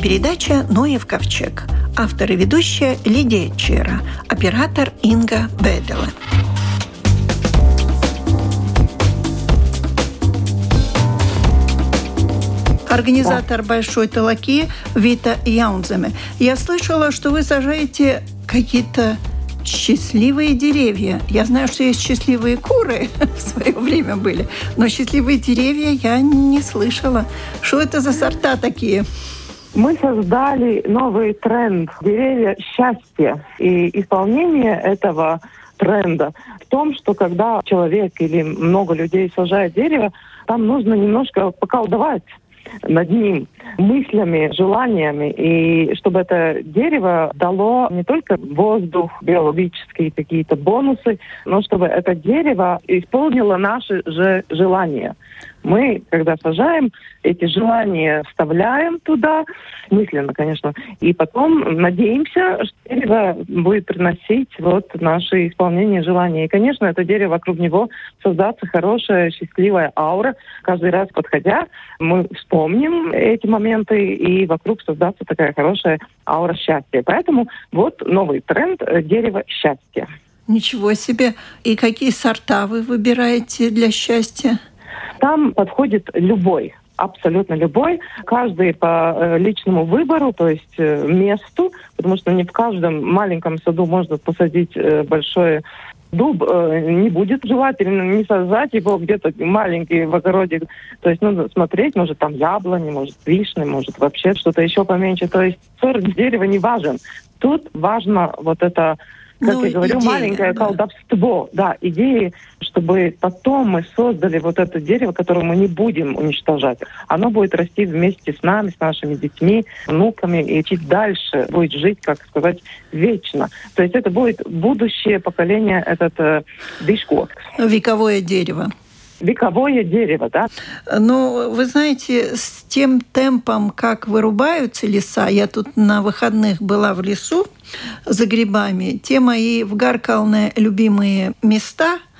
передача «Ноев ковчег». Автор и ведущая Лидия Чера. Оператор Инга Бедела. Организатор Большой Талаки Вита Яунземе. Я слышала, что вы сажаете какие-то счастливые деревья. Я знаю, что есть счастливые куры в свое время были, но счастливые деревья я не слышала. Что это за сорта такие? Мы создали новый тренд «Деревья счастья». И исполнение этого тренда в том, что когда человек или много людей сажает дерево, там нужно немножко поколдовать над ним мыслями, желаниями, и чтобы это дерево дало не только воздух, биологические какие-то бонусы, но чтобы это дерево исполнило наши же желания. Мы, когда сажаем, эти желания вставляем туда, мысленно, конечно, и потом надеемся, что дерево будет приносить вот наши исполнения желаний. И, конечно, это дерево, вокруг него создаться хорошая, счастливая аура. Каждый раз подходя, мы вспомним эти моменты, и вокруг создаться такая хорошая аура счастья. Поэтому вот новый тренд – дерево счастья. Ничего себе! И какие сорта вы выбираете для счастья? Там подходит любой абсолютно любой, каждый по э, личному выбору, то есть э, месту, потому что не в каждом маленьком саду можно посадить э, большое дуб не будет желательно не сажать его где-то маленький в огороде. То есть нужно смотреть, может там яблони, может вишни, может вообще что-то еще поменьше. То есть сорт дерева не важен. Тут важно вот это как ну, я говорю, идея, маленькое да. колдовство, да, идеи, чтобы потом мы создали вот это дерево, которое мы не будем уничтожать. Оно будет расти вместе с нами, с нашими детьми, внуками, и чуть дальше будет жить, как сказать, вечно. То есть это будет будущее поколение, этот э, дышкот. Вековое дерево вековое дерево, да? Ну, вы знаете, с тем темпом, как вырубаются леса, я тут на выходных была в лесу за грибами, те мои в Гаркалне любимые места –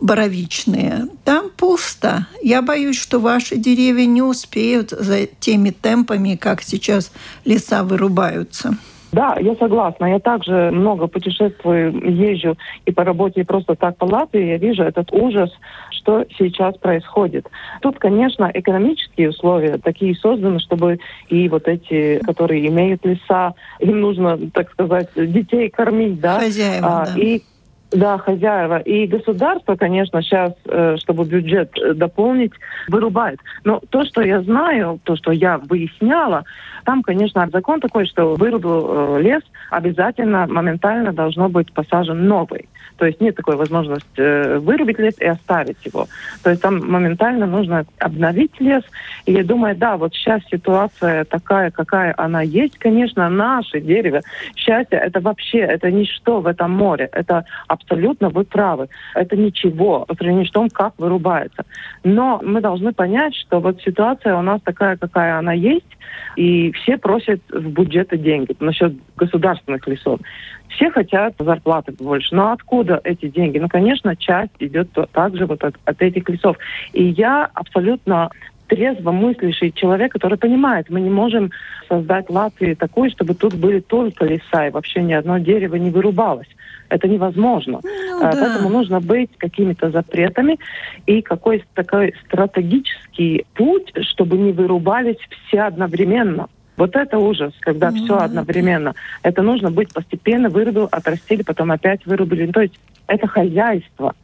боровичные, там пусто. Я боюсь, что ваши деревья не успеют за теми темпами, как сейчас леса вырубаются. Да, я согласна. Я также много путешествую, езжу и по работе, и просто так по Латвии. Я вижу этот ужас, что сейчас происходит. Тут, конечно, экономические условия такие созданы, чтобы и вот эти, которые имеют леса, им нужно, так сказать, детей кормить, да. Хозяева, а, да. И да, хозяева. И государство, конечно, сейчас, э, чтобы бюджет э, дополнить, вырубает. Но то, что я знаю, то, что я выясняла, там, конечно, закон такой, что вырубил э, лес, обязательно моментально должно быть посажен новый. То есть нет такой возможности вырубить лес и оставить его. То есть там моментально нужно обновить лес. И я думаю, да, вот сейчас ситуация такая, какая она есть. Конечно, наше дерево, счастье, это вообще, это ничто в этом море. Это абсолютно вы правы. Это ничего по сравнению с том, как вырубается. Но мы должны понять, что вот ситуация у нас такая, какая она есть, и все просят в бюджеты деньги насчет государственных лесов. Все хотят зарплаты больше. Но откуда эти деньги? Ну, конечно, часть идет также вот от, от этих лесов. И я абсолютно трезво мыслящий человек, который понимает, мы не можем создать Латвию такой, чтобы тут были только леса, и вообще ни одно дерево не вырубалось. Это невозможно. Ну, а, да. Поэтому нужно быть какими-то запретами и какой-то такой стратегический путь, чтобы не вырубались все одновременно. Вот это ужас, когда mm-hmm. все одновременно. Это нужно быть постепенно, вырубил, отрастили, потом опять вырубили. То есть это хозяйство.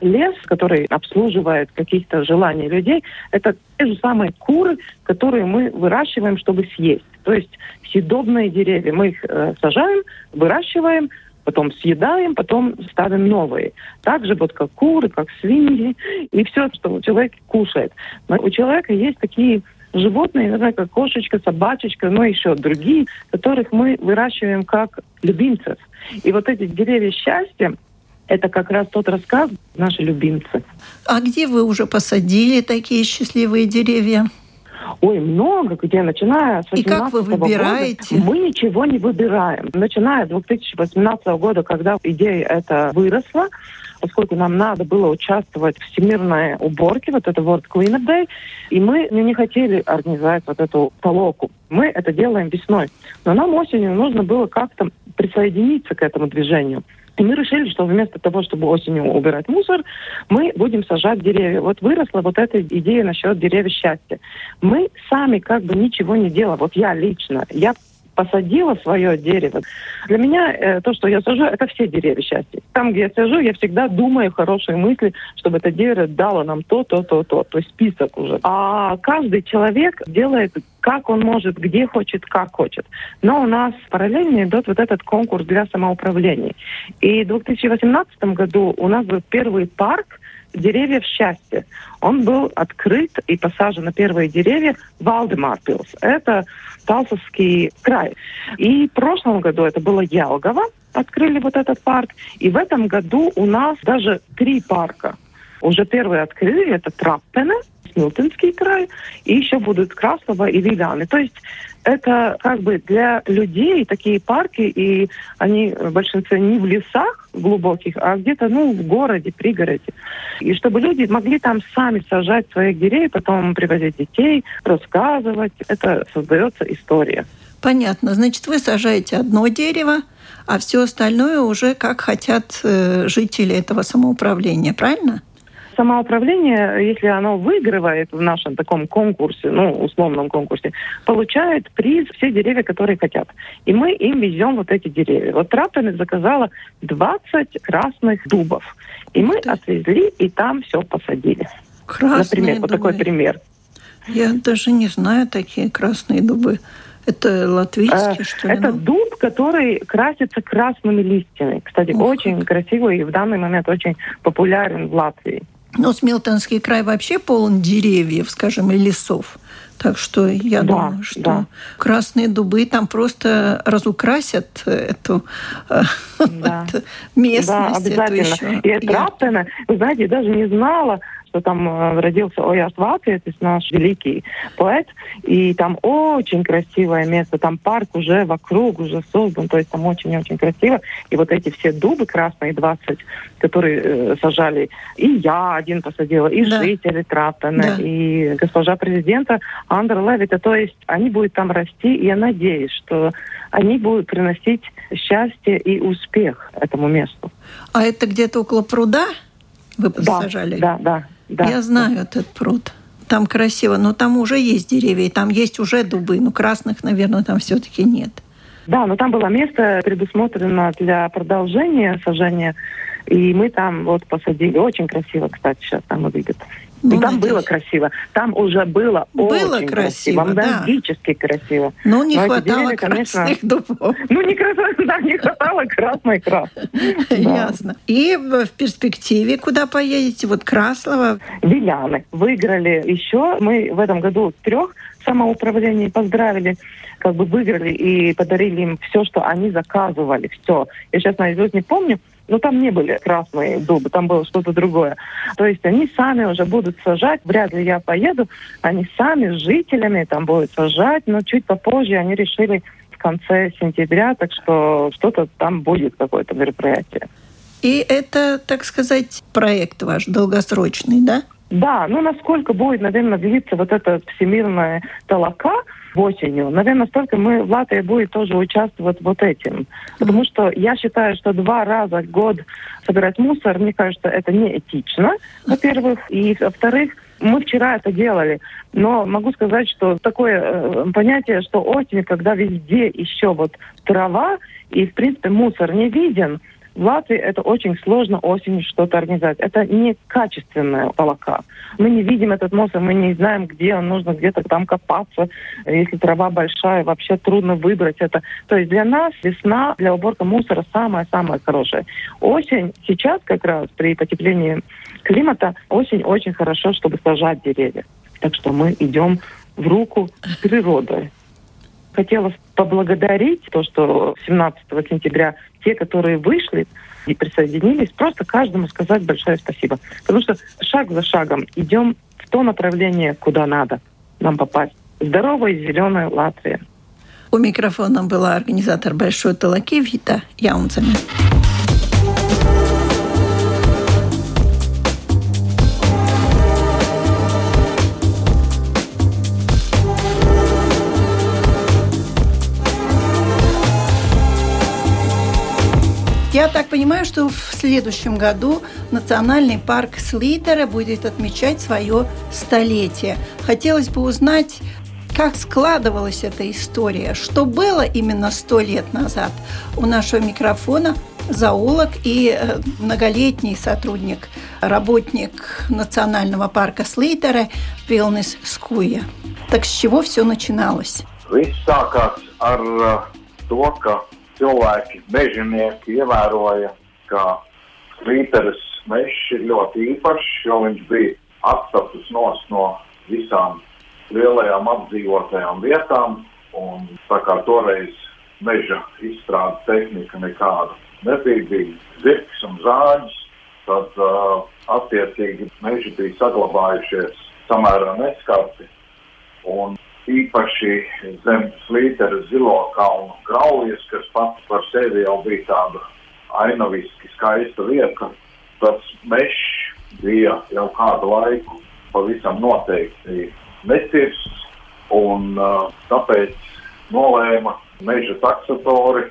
Лес, который обслуживает каких-то желаний людей, это те же самые куры, которые мы выращиваем, чтобы съесть. То есть съедобные деревья. Мы их э, сажаем, выращиваем, потом съедаем, потом ставим новые. Так же вот как куры, как свиньи и все, что человек кушает. Но у человека есть такие животные, например, как кошечка, собачечка, но еще другие, которых мы выращиваем как любимцев. И вот эти деревья счастья, это как раз тот рассказ наши любимцы. А где вы уже посадили такие счастливые деревья? Ой, много где, начиная с 2018 И как вы выбираете? Года, мы ничего не выбираем. Начиная с 2018 года, когда идея эта выросла, поскольку нам надо было участвовать в всемирной уборке, вот это World Cleanup Day, и мы не хотели организовать вот эту толоку. Мы это делаем весной. Но нам осенью нужно было как-то присоединиться к этому движению. И мы решили, что вместо того, чтобы осенью убирать мусор, мы будем сажать деревья. Вот выросла вот эта идея насчет деревьев счастья. Мы сами как бы ничего не делали. Вот я лично, я посадила свое дерево. Для меня э, то, что я сажу, это все деревья счастья. Там, где я сажу, я всегда думаю хорошие мысли, чтобы это дерево дало нам то, то, то, то. То есть список уже. А каждый человек делает как он может, где хочет, как хочет. Но у нас параллельно идет вот этот конкурс для самоуправления. И в 2018 году у нас был первый парк, деревьев счастья. Он был открыт и посажен на первые деревья в Валдемарпилс. Это Талсовский край. И в прошлом году это было Ялгово, открыли вот этот парк. И в этом году у нас даже три парка. Уже первые открыли, это Траппене, Смилтинский край, и еще будут Краслова и Виляны. То есть это как бы для людей такие парки, и они в большинстве не в лесах глубоких, а где-то, ну, в городе, пригороде. И чтобы люди могли там сами сажать своих деревьев, потом привозить детей, рассказывать, это создается история. Понятно. Значит, вы сажаете одно дерево, а все остальное уже как хотят э, жители этого самоуправления, правильно? Самоуправление, если оно выигрывает в нашем таком конкурсе, ну, условном конкурсе, получает приз все деревья, которые хотят. И мы им везем вот эти деревья. Вот Траптами заказала 20 красных дубов. И мы отвезли, и там все посадили. Красные Например, дубы. вот такой пример. Я даже не знаю такие красные дубы. Это латвийские, Э, что ли? Это ну? дуб, который красится красными листьями. Кстати, Ух. очень красивый и в данный момент очень популярен в Латвии. Ну, Смилтонский край вообще полон деревьев, скажем, и лесов. Так что я Да, думаю, что да. красные дубы там просто разукрасят эту э, Да. местность. Да, эту обязательно. еще. И это Раптена, вы знаете, я даже не знала, что там э, родился Ояс Ватвец, наш великий поэт, и там очень красивое место, там парк уже вокруг, уже создан, то есть там очень-очень красиво. И вот эти все дубы красные, 20, которые э, сажали, и я один посадила, и Да. жители Траптена, Да. и госпожа президента Андер Левита, то есть они будут там расти, и я надеюсь, что они будут приносить счастье и успех этому месту. А это где-то около пруда вы посажали? Да, да, да. Я знаю этот пруд. Там красиво, но там уже есть деревья, и там есть уже дубы. Ну, красных, наверное, там все-таки нет. Да, но там было место предусмотрено для продолжения сажения, и мы там вот посадили. Очень красиво, кстати, сейчас там выглядит. Ну, и там надеюсь. было красиво. Там уже было, Было очень красиво, красиво, да. магически красиво. Но не Но хватало деревья, конечно, красных дубов. Ну, не красиво, да, не хватало красной краски. Да. Ясно. И в в перспективе куда поедете? Вот Краслова. Виляны выиграли еще. Мы в этом году трех самоуправлений поздравили, как бы выиграли и подарили им все, что они заказывали. Все. Я сейчас наизусть не помню, но там не были красные дубы, там было что-то другое. То есть они сами уже будут сажать, вряд ли я поеду, они сами с жителями там будут сажать, но чуть попозже они решили в конце сентября, так что что-то там будет, какое-то мероприятие. И это, так сказать, проект ваш долгосрочный, да? Да, ну насколько будет, наверное, длиться вот эта всемирная толока осенью, наверное, столько мы в Латвии будет тоже участвовать вот этим. Потому что я считаю, что два раза в год собирать мусор, мне кажется, это не этично, во-первых. И, во-вторых, мы вчера это делали, но могу сказать, что такое э, понятие, что осень, когда везде еще вот трава, и, в принципе, мусор не виден, в Латвии это очень сложно осенью что-то организовать. Это не качественная толока. Мы не видим этот мусор, мы не знаем, где он, нужно где-то там копаться. Если трава большая, вообще трудно выбрать это. То есть для нас весна для уборки мусора самая-самая хорошая. Осень сейчас как раз при потеплении климата осень очень хорошо, чтобы сажать деревья. Так что мы идем в руку с природой. Хотела поблагодарить то, что 17 сентября те, которые вышли и присоединились, просто каждому сказать большое спасибо. Потому что шаг за шагом идем в то направление, куда надо нам попасть. Здоровая зеленая Латвия. У микрофона была организатор Большой Талаки Вита Яунцами. Понимаю, что в следующем году национальный парк Слитера будет отмечать свое столетие. Хотелось бы узнать, как складывалась эта история, что было именно сто лет назад. У нашего микрофона зоолог и э, многолетний сотрудник, работник Национального парка Слейтера Вилнес Скуя. Так с чего все начиналось? Viss sākās ar to, cilvēki, mežonieki ievēroja, ka Slīteres mežs ir ļoti īpašs, jo viņš bija atstatus nos no visām lielajām apdzīvotajām vietām, un tā kā toreiz meža izstrādes tehnika nekāda nebija, bija zirgs un zāģis, tad uh, attiecīgi meži bija saglabājušies samērā neskarti. Un īpaši zem slīteru zilo kalnu graujas, kas pats par sevi jau bija tāda ainaviski skaista vieta, tas mežs bija jau kādu laiku pavisam noteikti necirsts, un uh, tāpēc nolēma meža taksatori,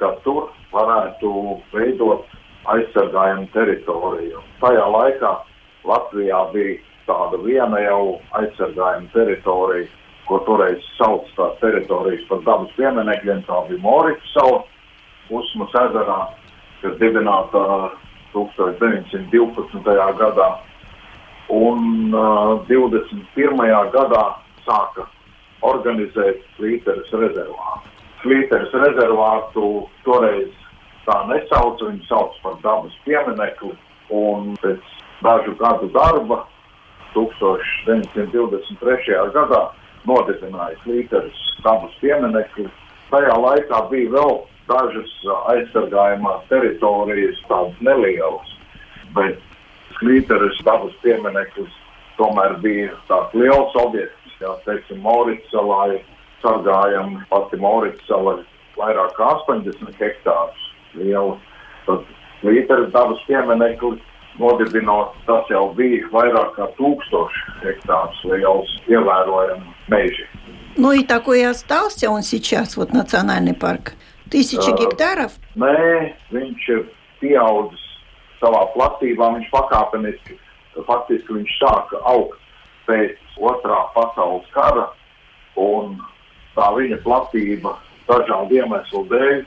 ka tur varētu veidot aizsargājumu teritoriju. Tajā laikā Latvijā bija tāda viena jau aizsargājuma teritorija, ko toreiz sauc tās teritorijas par dabas pieminekļiem. Tā bija Morita sala, Usmas ezerā, kas dibināta 1912. gadā un uh, 21. gadā sāka organizēt Slīteres rezervātu. Slīteres rezervātu toreiz tā nesauca, viņu sauc par dabas pieminekli, un pēc dažu gadu darba 1923. gadā nodibināja Slīteres dabas pieminekli. Tajā laikā bija vēl dažas aizsargājumās teritorijas, tādas nelielas, bet Klīteres dabas piemineklis tomēr bija tāds liels objekts, jā, teiksim, Maurits salā sargājam pati Maurits salā vairāk kā 80 hektārus liela. Tad Klīteres dabas piemineklis nodibinot, tas jau bija vairāk kā tūkstoši hektārus liels ievērojami meži. Ну и такой и остался он сейчас, вот национальный парк. Тысяча uh, гектаров? Nē, viņš ir pieaudzis savā platībā viņš pakāpeniski, faktiski viņš sāka augt pēc otrā pasaules kara, un tā viņa platība dažādu iemeslu dēļ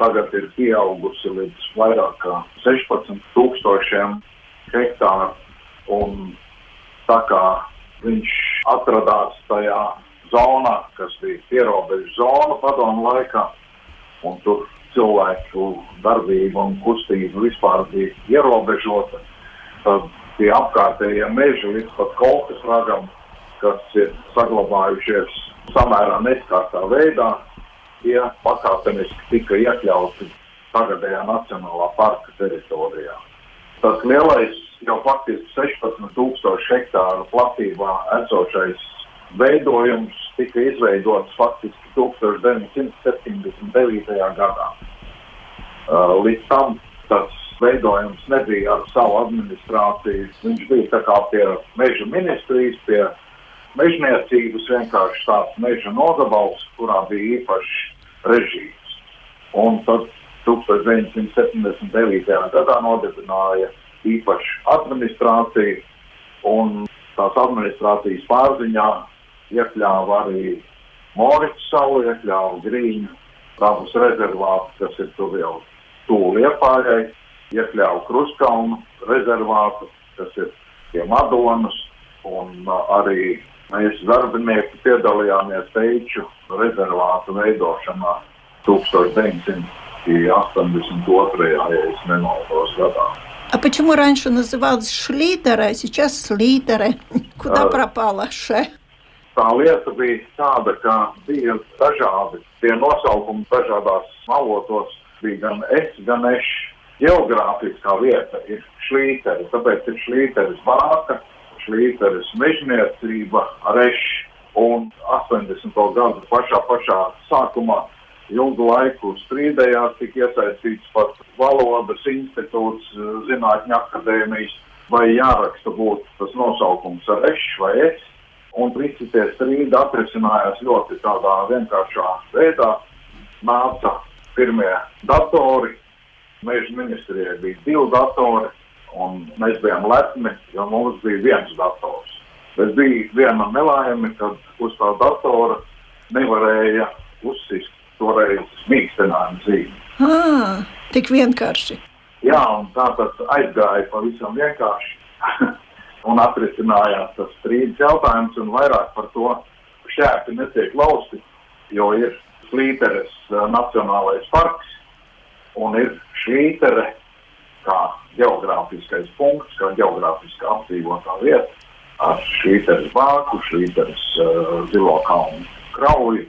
tagad ir pieaugusi līdz vairāk kā 16 tūkstošiem hektāru, un tā kā viņš atradās tajā zonā, kas bija pierobežu zona padomu laikā, un tur cilvēku darbība un kustība vispār bija ierobežota. Tad tie apkārtējie meži līdz pat kolkas ragam, kas ir saglabājušies samērā neskārtā veidā, tie pakāpeniski tika iekļauti tagadējā Nacionālā parka teritorijā. Tas lielais, jau faktiski 16,000 hektāru platībā esošais veidojums tika izveidots faktiski 1979. gadā. Uh, līdz tam tas veidojums nebija ar savu administrāciju. Viņš bija pie meža ministrijas, pie mežniecības vienkārši tāds meža nogabals, kurā bija īpašs režīms. Un tad 1979. gadā nodibināja īpašu administrāciju, un tās administrācijas pārziņā iekļāva arī Morits salu, iekļāva Grīņu dabas rezervātu, kas ir tur jau tuvu Liepājai, iekļāva Kruskalnu rezervātu, kas ir pie Madonas, un arī mēs darbinieki piedalījāmies Teiču rezervātu veidošanā 1982. ja es nemaldos gadā. А почему раньше называлось Шлитера, а сейчас Слитера? Куда пропала Ше? tā lieta bija tāda, ka bija dažādi tie nosaukumi dažādās valodos, bija gan es, gan es. Geogrāfiskā vieta ir šlīteris, tāpēc ir šlīteris vāka, šlīteris mežniecība, reš, un 80. gadu pašā, pašā sākumā ilgu laiku strīdējās, tika iesaistīts pat valodas institūts, zinātņu akadēmijas, vai jāraksta būtu tas nosaukums ar eš vai es un visi tie strīdi atrisinājās ļoti tādā vienkāršā veidā. Nāca pirmie datori, Meža ministrijai bija divi datori, un mēs bijām lepni, jo mums bija viens dators. Bet bija viena nelaime, kad uz tā datora nevarēja uzsist toreiz mīkstinājumu zīmi. Ah, tik vienkārši. Jā, un tā tas aizgāja pavisam vienkārši. un atrisinājās tas strīdus jautājums, un vairāk par to šķērpi netiek lausti, jo ir Slīteres Nacionālais parks un ir Šlītere kā geogrāfiskais punkts, kā geogrāfiski apdzīvotā vieta ar Šlīteres bāku, Šlīteres uh, zilo kalnu krauju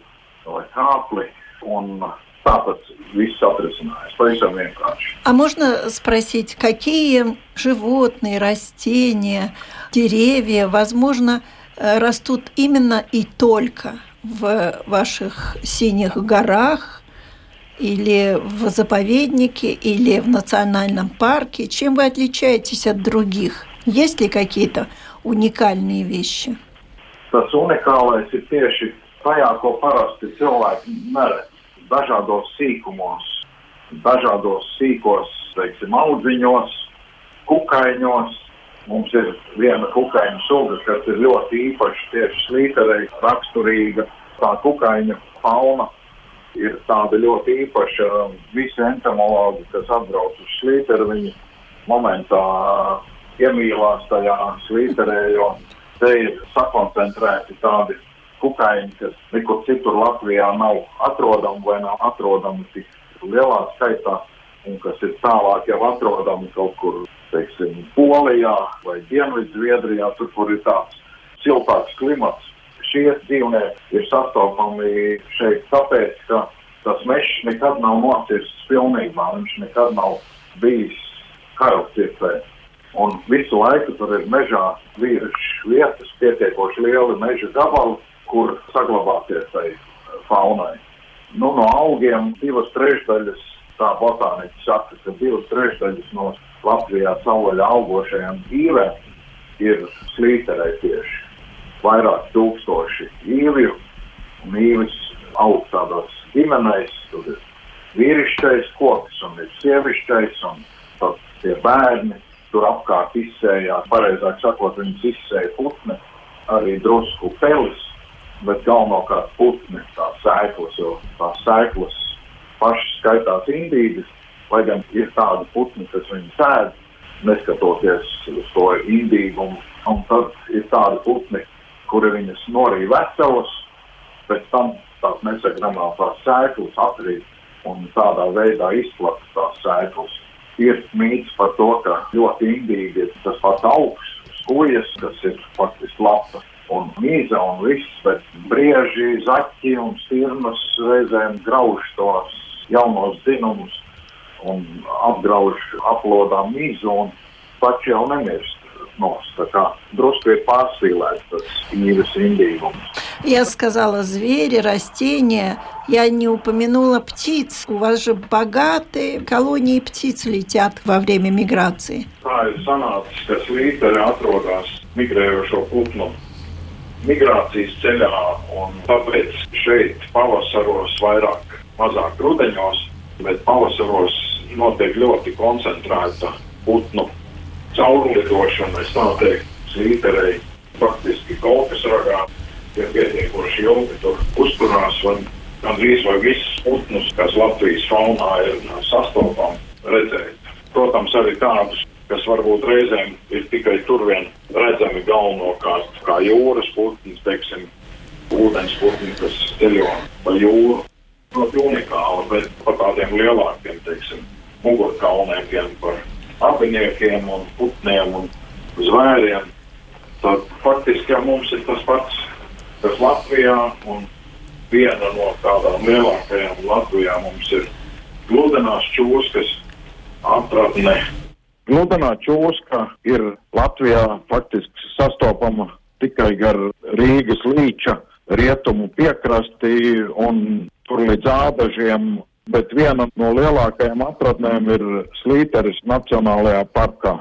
vai kāpli. Un tā tas viss atrisinājās. Pavisam vienkārši. А можно спросить, какие животные, растения, деревья, возможно, э, растут именно и только в ваших синих горах или в заповеднике, или в национальном парке? Чем вы отличаетесь от других? Есть ли какие-то уникальные вещи? Tas unikālais ir tieši tajā, ko parasti cilvēki neredz. Dažādos sīkumos, dažādos sīkos, teiksim, audziņos, kukaiņos. Mums ir viena kukaiņa suga, kas ir ļoti īpaša, tieši slīterei raksturīga. Tā kukaiņa fauna ir tāda ļoti īpaša. Visi entomologi, kas atbrauc uz slīteri, viņi momentā iemīlās tajā slīterē, jo te ir sakoncentrēti tādi kukaiņi, kas nekur citur Latvijā nav atrodami vai nav atrodami tik lielā skaitā, un kas ir tālāk jau atrodami kaut kur, teiksim, Polijā vai Dienvidzviedrijā, tur, kur ir tāds siltāks klimats. Šie dzīvnieki ir sastopami šeit tāpēc, ka tas mežs nekad nav nocirsts pilnībā, viņš nekad nav bijis karalcirtē. Un visu laiku tur ir mežā vīrušas vietas, pietiekoši lieli meža gabali, kur saglabāties tai faunai. Nu, no augiem divas trešdaļas, tā botāniķis saka, ka divas trešdaļas no Latvijā savvaļā augošajām dzīvēm ir slīterē tieši. Vairāk tūkstoši īvju, un īvis aug tādās ģimenēs, tur ir vīrišķais koks un ir sievišķais, un tad tie bērni tur apkārt izsējās, pareizāk sakot, viņas izsēja putni, arī drusku pelis, bet galvenokārt putni, tās sēklas, jo tās sēklas pašas skaitās indīgas, lai gan ir tādi putni, kas viņu sēd, neskatoties uz to indīgumu, un tad ir tādi putni, kuri viņas norīja veselas, pēc tam tās nesagramātās sēklas atrīt un tādā veidā izplata tās sēklas. Ir mīts par to, ka ļoti indīgi ir tas pats augsts, skojas, kas ir faktiski lapas un mīza un viss, bet brieži, zaķi un stirnas reizēm grauž tos jaunos dzinumus un apgrauž aplodām mīzu un pats jau nemirst. Ну, такая, drusku ir pārspīlēts tas mīļas indīgums. Я сказала звери, растения. Я не упомянула птиц. У вас же богатые колонии птиц летят во время миграции. Tā ir sanācis, ka slītere atrodas migrējošo putnu migrācijas ceļā, un tāpēc šeit pavasaros vairāk, mazāk rudeņos, bet pavasaros notiek ļoti koncentrēta putnu caurlidošana. Es tā teiktu, slīterei faktiski kolkas ragā ir pietiekoši ilgi tur uzturās. Gandrīz vai visus putnus, kas Latvijas faunā ir sastopami, redzēt. Protams, arī tādus, kas varbūt reizēm ir tikai tur vien redzami galvenokārt, kā jūras putni, teiksim, ūdens putni, kas ceļo pa jūru. Ļoti unikāli, bet par tādiem lielākiem, teiksim, mugurkaulniekiem, par abiniekiem un putniem un zvēriem. Tad faktiski ja mums ir tas pats kas Latvijā, un viena no tādām lielākajām Latvijā mums ir gludenās čūskas atradne. Gludenā čūska ir Latvijā faktiski sastopama tikai gar Rīgas līča rietumu piekrasti un tur līdz ādažiem, bet viena no lielākajām atradnēm ir Slīteris Nacionālajā parkā.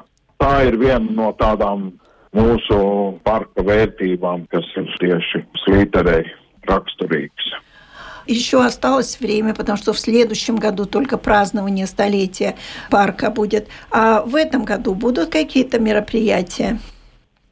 Tā ir viena no tādām mūsu parka vērtībām, kas ir tieši slīterei raksturīgs. еще осталось время, потому что в следующем году только празднование столетия парка будет. А в этом году будут какие-то мероприятия?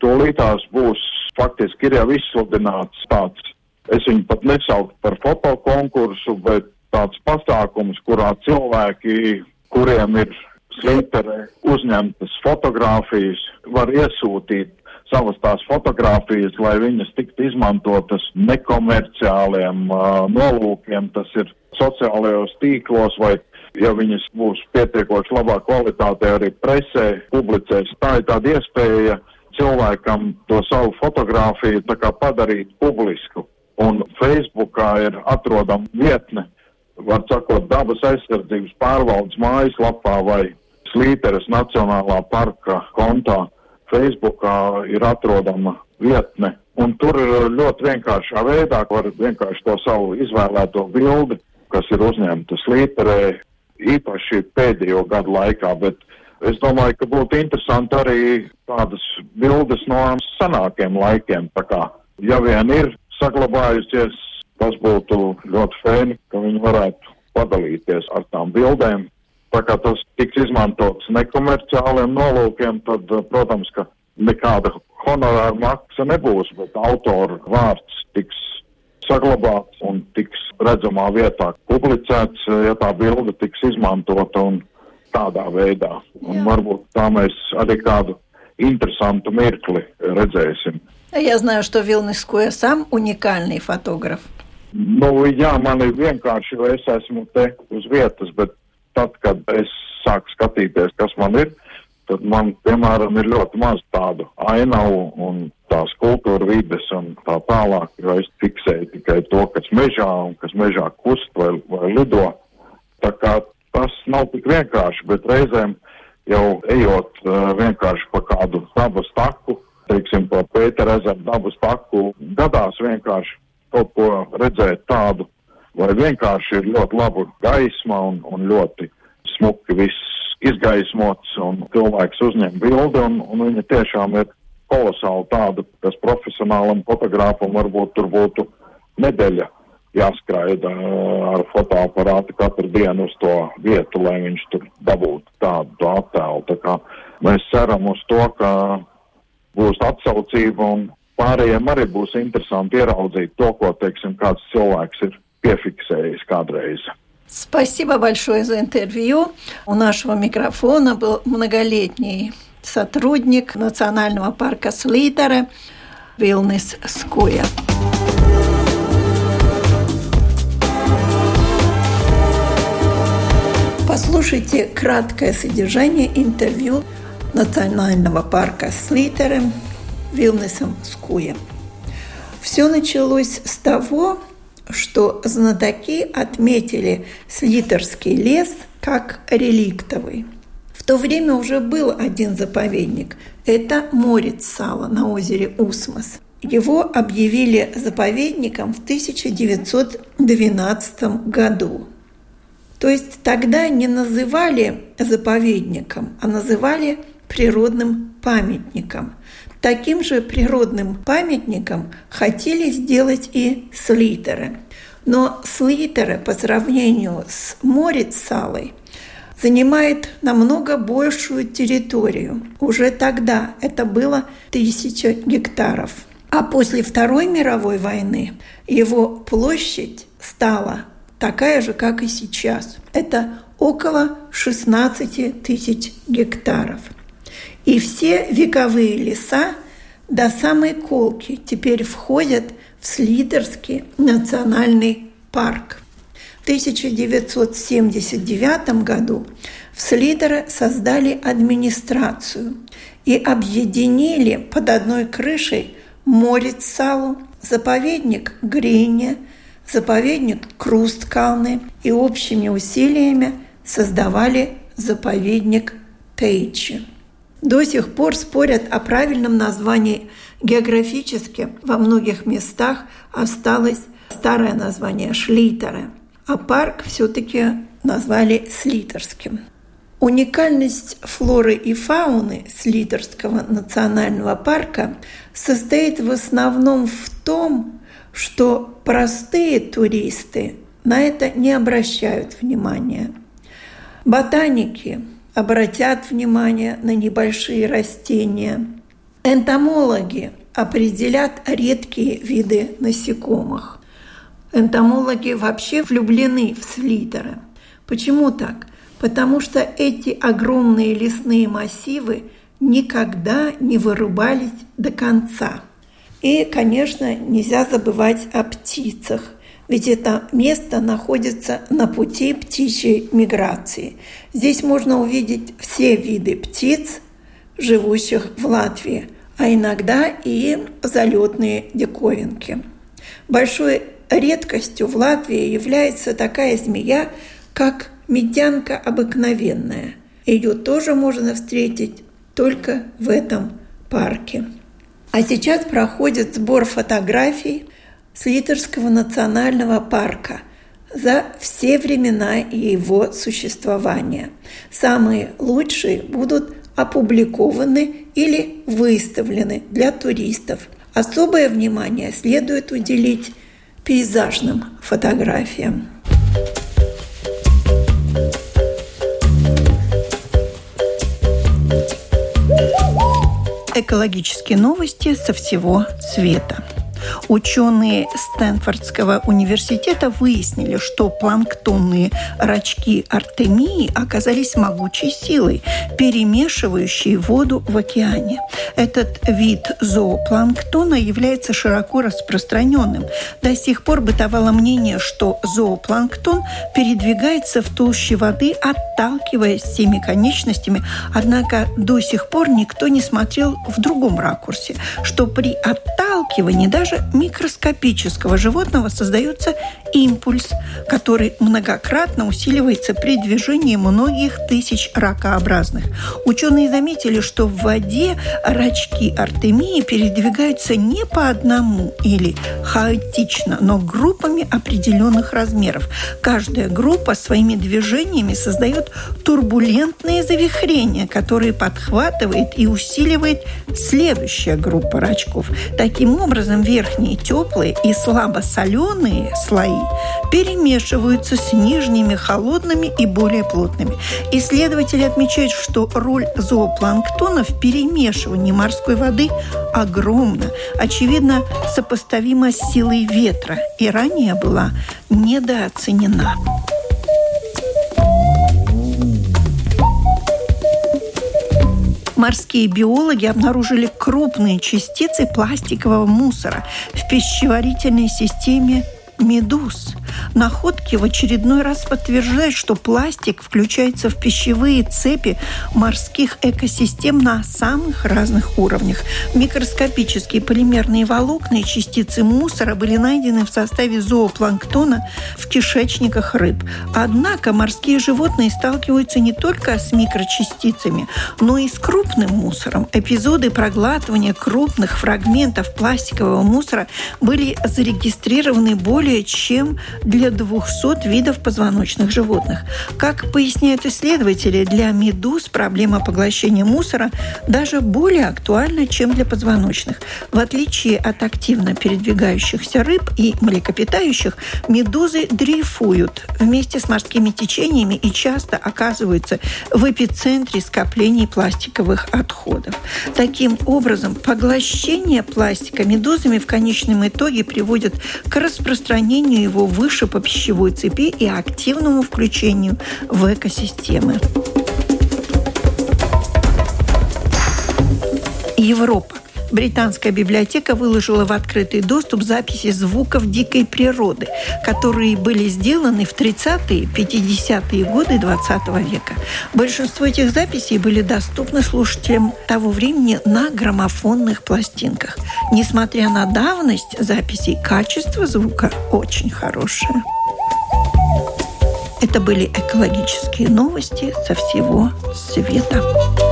Tūlītās būs faktiski ir jau izsludināts tāds, es viņu pat nesauktu par fotokonkursu, bet tāds pasākums, kurā cilvēki, kuriem ir slīperē uzņemtas fotogrāfijas, var iesūtīt savas tās fotogrāfijas, lai viņas tiktu izmantotas nekomerciāliem uh, nolūkiem, tas ir sociālajos tīklos vai ja viņas būs pietiekoši labā kvalitātē arī presē, publicēs. Tā ir tāda iespēja cilvēkam to savu fotogrāfiju tā kā padarīt publisku. Un Facebookā ir atrodama vietne, var sakot, dabas aizsardzības pārvaldes mājaslapā vai Slīteres Nacionālā parka kontā Facebookā ir atrodama vietne. Un tur ļoti vienkāršā veidā var vienkārši to savu izvēlēto bildi, kas ir uzņemta slīperē, īpaši pēdējo gadu laikā, bet es domāju, ka būtu interesanti arī tādas bildes no senākiem laikiem. Tā kā, ja vien ir saglabājusies, tas būtu ļoti fēni, ka viņi varētu padalīties ar tām bildēm Tā kā tas tiks izmantots nekomerciāliem nolūkiem, tad, eh, protams, ka nekāda honorāra maksa nebūs, bet autora vārds tiks saglabāts un tiks redzamā vietā publicēts, eh, ja tā bilde tiks izmantota un tādā veidā. Un Jā. varbūt tā mēs arī kādu interesantu mirkli redzēsim. Я знаю, что Вилнис Куя сам уникальный фотограф. Nu, jā, man ir vienkārši, jo es esmu te uz vietas, bet tad, kad es sāku skatīties, kas man ir, tad man, piemēram, ir ļoti maz tādu ainavu un tās kultūra vides un tā tālāk, jo es fiksēju tikai to, kas mežā un kas mežā kust vai, vai lido. Tā kā tas nav tik vienkārši, bet reizēm jau ejot uh, vienkārši pa kādu dabas taku, teiksim, pa Pētera ezeru dabas taku, gadās vienkārši kaut ko redzēt tādu, vai vienkārši ir ļoti laba gaisma un, un ļoti smuki viss izgaismots un cilvēks uzņem bildi un, un viņa tiešām ir kolosāli tāda, kas profesionālam fotogrāfam varbūt tur būtu nedēļa jāskraida ar fotoaparātu katru dienu uz to vietu, lai viņš tur dabūtu tādu attēlu. Tā kā mēs ceram uz to, ka būs atsaucība un pārējiem arī būs interesanti ieraudzīt to, ko, teiksim, kāds cilvēks ir пефиксējis кādreiz. Спасибо большое за интервью. У нашего микрофона был многолетний сотрудник Национального парка Слитера Вилнес Скуя. Послушайте краткое содержание интервью Национального парка Слитера Вилнесом Скуя. Все началось с того, что знатоки отметили Слитерский лес как реликтовый. В то время уже был один заповедник. Это Морец Сала на озере Усмос. Его объявили заповедником в 1912 году. То есть тогда не называли заповедником, а называли природным памятником. Таким же природным памятником хотели сделать и слитеры. Но слитеры по сравнению с Морицалой занимает намного большую территорию. Уже тогда это было тысяча гектаров. А после Второй мировой войны его площадь стала такая же, как и сейчас. Это около 16 тысяч гектаров – и все вековые леса до самой Колки теперь входят в Слидерский национальный парк. В 1979 году в Слидере создали администрацию и объединили под одной крышей Морицалу, заповедник Грине, заповедник Крусткалны и общими усилиями создавали заповедник Тейчи. До сих пор спорят о правильном названии. Географически во многих местах осталось старое название Шлитеры, а парк все-таки назвали Слитерским. Уникальность флоры и фауны Слитерского национального парка состоит в основном в том, что простые туристы на это не обращают внимания. Ботаники обратят внимание на небольшие растения. Энтомологи определят редкие виды насекомых. Энтомологи вообще влюблены в слитеры. Почему так? Потому что эти огромные лесные массивы никогда не вырубались до конца. И, конечно, нельзя забывать о птицах, ведь это место находится на пути птичьей миграции. Здесь можно увидеть все виды птиц, живущих в Латвии, а иногда и залетные диковинки. Большой редкостью в Латвии является такая змея, как медянка обыкновенная. Ее тоже можно встретить только в этом парке. А сейчас проходит сбор фотографий с Литерского национального парка за все времена его существования. Самые лучшие будут опубликованы или выставлены для туристов. Особое внимание следует уделить пейзажным фотографиям. Экологические новости со всего света. Ученые Стэнфордского университета выяснили, что планктонные рачки артемии оказались могучей силой, перемешивающей воду в океане. Этот вид зоопланктона является широко распространенным. До сих пор бытовало мнение, что зоопланктон передвигается в толще воды, отталкиваясь всеми конечностями, однако до сих пор никто не смотрел в другом ракурсе, что при отталкивании даже микроскопического животного создается импульс, который многократно усиливается при движении многих тысяч ракообразных. Ученые заметили, что в воде рачки артемии передвигаются не по одному или хаотично, но группами определенных размеров. Каждая группа своими движениями создает турбулентные завихрения, которые подхватывает и усиливает следующая группа рачков. Таким образом, верхние теплые и слабо соленые слои перемешиваются с нижними холодными и более плотными. Исследователи отмечают, что роль зоопланктона в перемешивании морской воды огромна, очевидно, сопоставима с силой ветра и ранее была недооценена. Морские биологи обнаружили крупные частицы пластикового мусора в пищеварительной системе медуз. Находки в очередной раз подтверждают, что пластик включается в пищевые цепи морских экосистем на самых разных уровнях. Микроскопические полимерные волокна и частицы мусора были найдены в составе зоопланктона в кишечниках рыб. Однако морские животные сталкиваются не только с микрочастицами, но и с крупным мусором. Эпизоды проглатывания крупных фрагментов пластикового мусора были зарегистрированы более чем для 200 видов позвоночных животных. Как поясняют исследователи, для медуз проблема поглощения мусора даже более актуальна, чем для позвоночных. В отличие от активно передвигающихся рыб и млекопитающих, медузы дрейфуют вместе с морскими течениями и часто оказываются в эпицентре скоплений пластиковых отходов. Таким образом, поглощение пластика медузами в конечном итоге приводит к распространению его выше выше по пищевой цепи и активному включению в экосистемы. Европа. Британская библиотека выложила в открытый доступ записи звуков дикой природы, которые были сделаны в 30-е, 50-е годы 20 века. Большинство этих записей были доступны слушателям того времени на граммофонных пластинках. Несмотря на давность записей, качество звука очень хорошее. Это были экологические новости со всего света.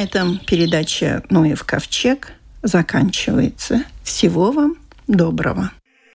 На этом передача «Ноев ковчег» заканчивается. Всего вам доброго.